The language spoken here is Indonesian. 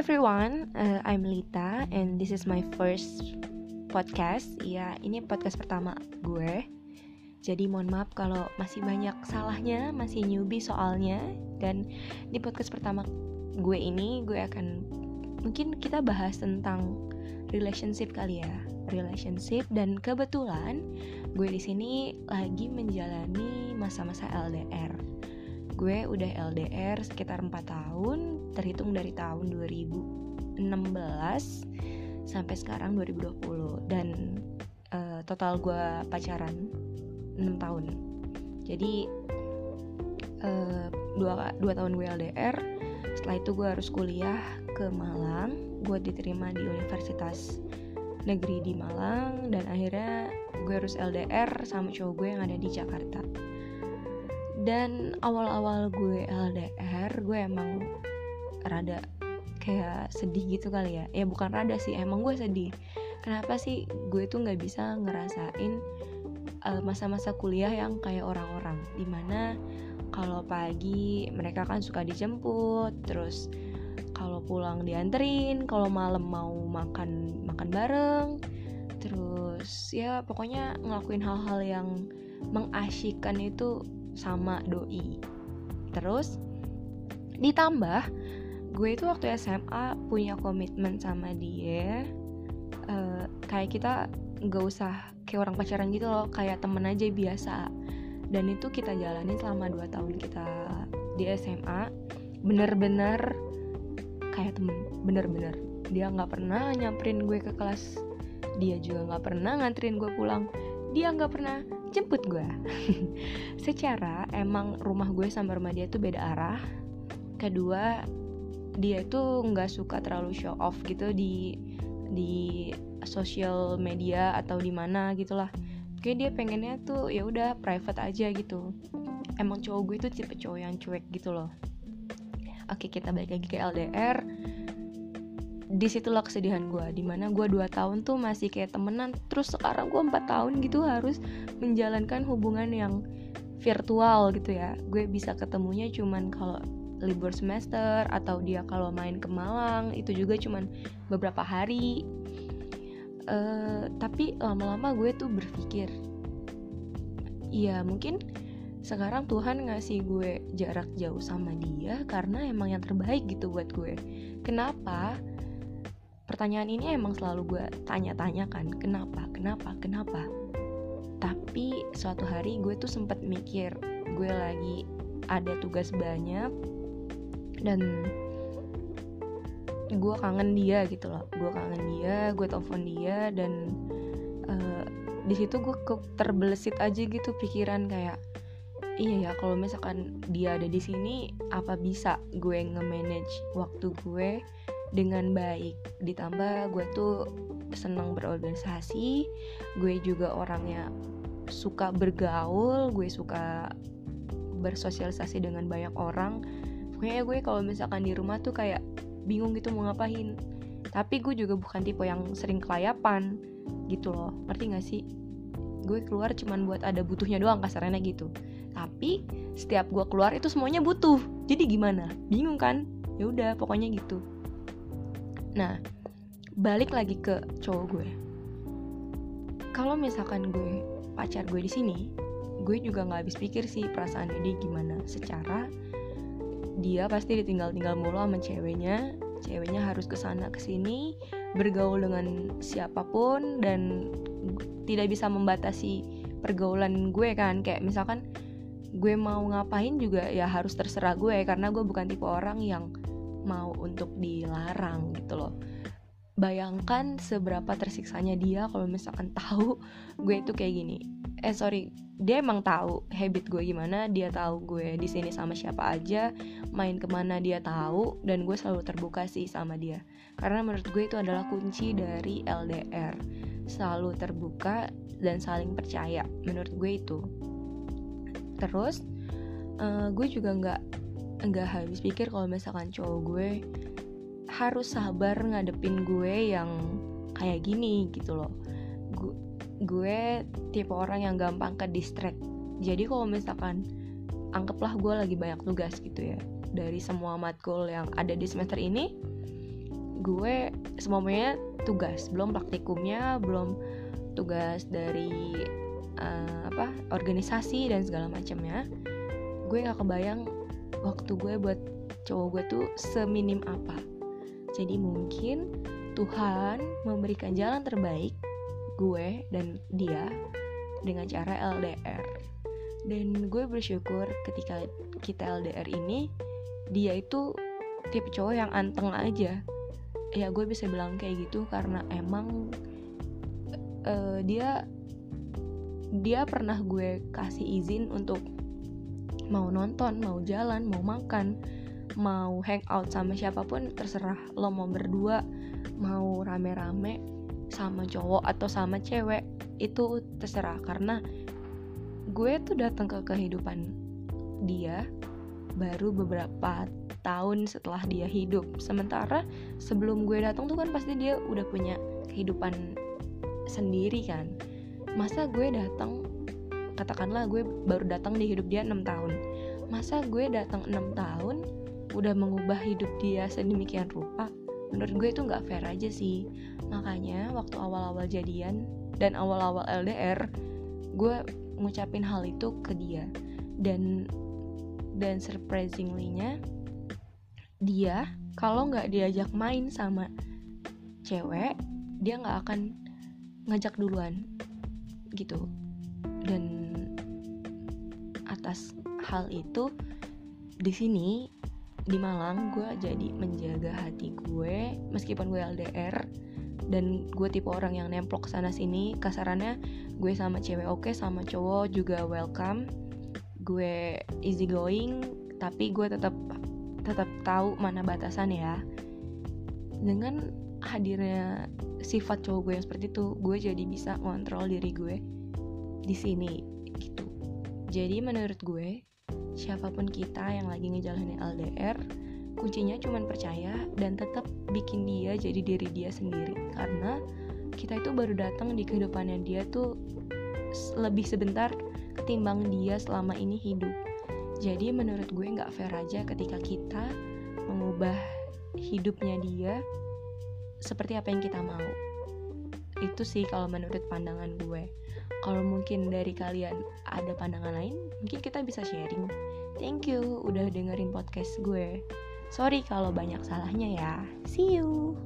everyone, uh, I'm Lita and this is my first podcast. Ya, ini podcast pertama gue. Jadi mohon maaf kalau masih banyak salahnya, masih newbie soalnya. Dan di podcast pertama gue ini, gue akan mungkin kita bahas tentang relationship kali ya, relationship. Dan kebetulan gue di sini lagi menjalani masa-masa LDR gue udah LDR sekitar 4 tahun terhitung dari tahun 2016 sampai sekarang 2020 dan uh, total gue pacaran 6 tahun. Jadi uh, dua, dua tahun gue LDR setelah itu gue harus kuliah ke Malang gue diterima di Universitas Negeri di Malang dan akhirnya gue harus LDR sama cowok gue yang ada di Jakarta dan awal-awal gue LDR gue emang rada kayak sedih gitu kali ya. Ya bukan rada sih emang gue sedih. Kenapa sih gue tuh nggak bisa ngerasain masa masa-masa kuliah yang kayak orang-orang? Di mana kalau pagi mereka kan suka dijemput terus kalau pulang dianterin kalau malam mau makan makan bareng. Terus ya pokoknya ngelakuin hal-hal yang mengasyikkan itu sama doi. Terus ditambah gue itu waktu SMA punya komitmen sama dia uh, kayak kita nggak usah kayak orang pacaran gitu loh kayak temen aja biasa. Dan itu kita jalanin selama 2 tahun kita di SMA bener-bener kayak temen bener-bener. Dia nggak pernah nyamperin gue ke kelas. Dia juga nggak pernah nganterin gue pulang dia nggak pernah jemput gue secara emang rumah gue sama rumah dia tuh beda arah. Kedua dia itu nggak suka terlalu show off gitu di di sosial media atau di mana gitulah. Kayak dia pengennya tuh ya udah private aja gitu. Emang cowok gue tuh tipe cowok yang cuek gitu loh. Oke kita balik lagi ke LDR di situlah kesedihan gue di mana gue dua tahun tuh masih kayak temenan. Terus sekarang gue empat tahun gitu harus menjalankan hubungan yang virtual gitu ya. Gue bisa ketemunya cuman kalau libur semester atau dia kalau main ke Malang itu juga cuman beberapa hari. Uh, tapi lama-lama gue tuh berpikir iya mungkin sekarang Tuhan ngasih gue jarak jauh sama dia karena emang yang terbaik gitu buat gue. Kenapa pertanyaan ini emang selalu gue tanya-tanya kan kenapa kenapa kenapa? Tapi suatu hari gue tuh sempet mikir gue lagi ada tugas banyak dan gue kangen dia gitu loh. Gue kangen dia gue telepon dia dan uh, di situ gue terbelesit aja gitu pikiran kayak iya ya kalau misalkan dia ada di sini apa bisa gue nge-manage waktu gue dengan baik. Ditambah gue tuh senang berorganisasi. Gue juga orangnya suka bergaul. Gue suka bersosialisasi dengan banyak orang. Pokoknya gue kalau misalkan di rumah tuh kayak bingung gitu mau ngapain. Tapi gue juga bukan tipe yang sering kelayapan gitu loh. Ngerti gak sih? Gue keluar cuman buat ada butuhnya doang kasarnya gitu. Tapi setiap gue keluar itu semuanya butuh. Jadi gimana? Bingung kan? Ya udah pokoknya gitu nah balik lagi ke cowok gue. Kalau misalkan gue pacar gue di sini gue juga nggak habis pikir sih perasaan dia gimana. Secara dia pasti ditinggal-tinggal mulu sama ceweknya. Ceweknya harus ke sana ke sini bergaul dengan siapa pun dan tidak bisa membatasi pergaulan gue kan. Kayak misalkan gue mau ngapain juga ya harus terserah gue karena gue bukan tipe orang yang mau untuk dilarang gitu loh. Bayangkan seberapa tersiksanya dia kalau misalkan tahu gue itu kayak gini. Eh sorry dia emang tahu habit gue gimana dia tahu gue di sini sama siapa aja main ke mana dia tahu dan gue selalu terbuka sih sama dia. Karena menurut gue itu adalah kunci dari LDR selalu terbuka dan saling percaya menurut gue itu. Terus uh, gue juga nggak nggak habis pikir kalau misalkan cowok gue harus sabar ngadepin gue yang kayak gini gitu loh. Gue, gue tipe orang yang gampang ke distract. Jadi kalau misalkan anggaplah gue lagi banyak tugas gitu ya dari semua matkul yang ada di semester ini gue semuanya tugas. Belum praktikumnya belum tugas dari uh, apa organisasi dan segala macamnya gue nggak kebayang waktu gue buat cowok gue tuh seminim apa. Jadi mungkin Tuhan memberikan jalan terbaik gue dan dia dengan cara LDR dan gue bersyukur ketika kita LDR ini dia itu tipe cowok yang anteng aja. Ya gue bisa bilang kayak gitu karena emang uh, dia dia pernah gue kasih izin untuk mau nonton mau jalan mau makan mau hangout sama siapa pun terserah lo mau berdua mau rame-rame sama cowok atau sama cewek itu terserah. Karena gue tuh datang ke kehidupan dia baru beberapa tahun setelah dia hidup. Sementara sebelum gue datang tuh kan pasti dia udah punya kehidupan sendiri kan. Masa gue datang katakanlah gue baru datang di hidup dia 6 tahun. Masa gue datang 6 tahun udah mengubah hidup dia sedemikian rupa? Menurut gue itu nggak fair aja sih. Makanya waktu awal-awal jadian dan awal-awal LDR gue ngucapin hal itu ke dia. Dan dan surprisingly-nya dia kalau nggak diajak main sama cewek dia nggak akan ngajak duluan gitu. Dan atas hal itu di sini di Malang gue jadi menjaga hati gue meskipun gue LDR dan gue tipe orang yang nemplok sana sini kasarannya gue sama cewek oke okay, sama cowok juga welcome. Gue easy going tapi gue tetap tetap tahu mana batasan ya. Dengan hadirnya sifat cowok gue yang seperti itu gue jadi bisa ngontrol diri gue di sini gitu jadi menurut gue siapa pun kita yang lagi ngejalanin LDR kuncinya cuma percaya dan tetap bikin dia jadi diri dia sendiri karena kita itu baru datang di kehidupannya dia tuh lebih sebentar ketimbang dia selama ini hidup jadi menurut gue nggak fair aja ketika kita mengubah hidupnya dia seperti apa yang kita mau. Itu sih kalau menurut pandangan gue. Kalau mungkin dari kalian ada pandangan lain, mungkin kita bisa sharing. Thank you udah dengerin podcast gue. Sorry kalau banyak salahnya ya. See you.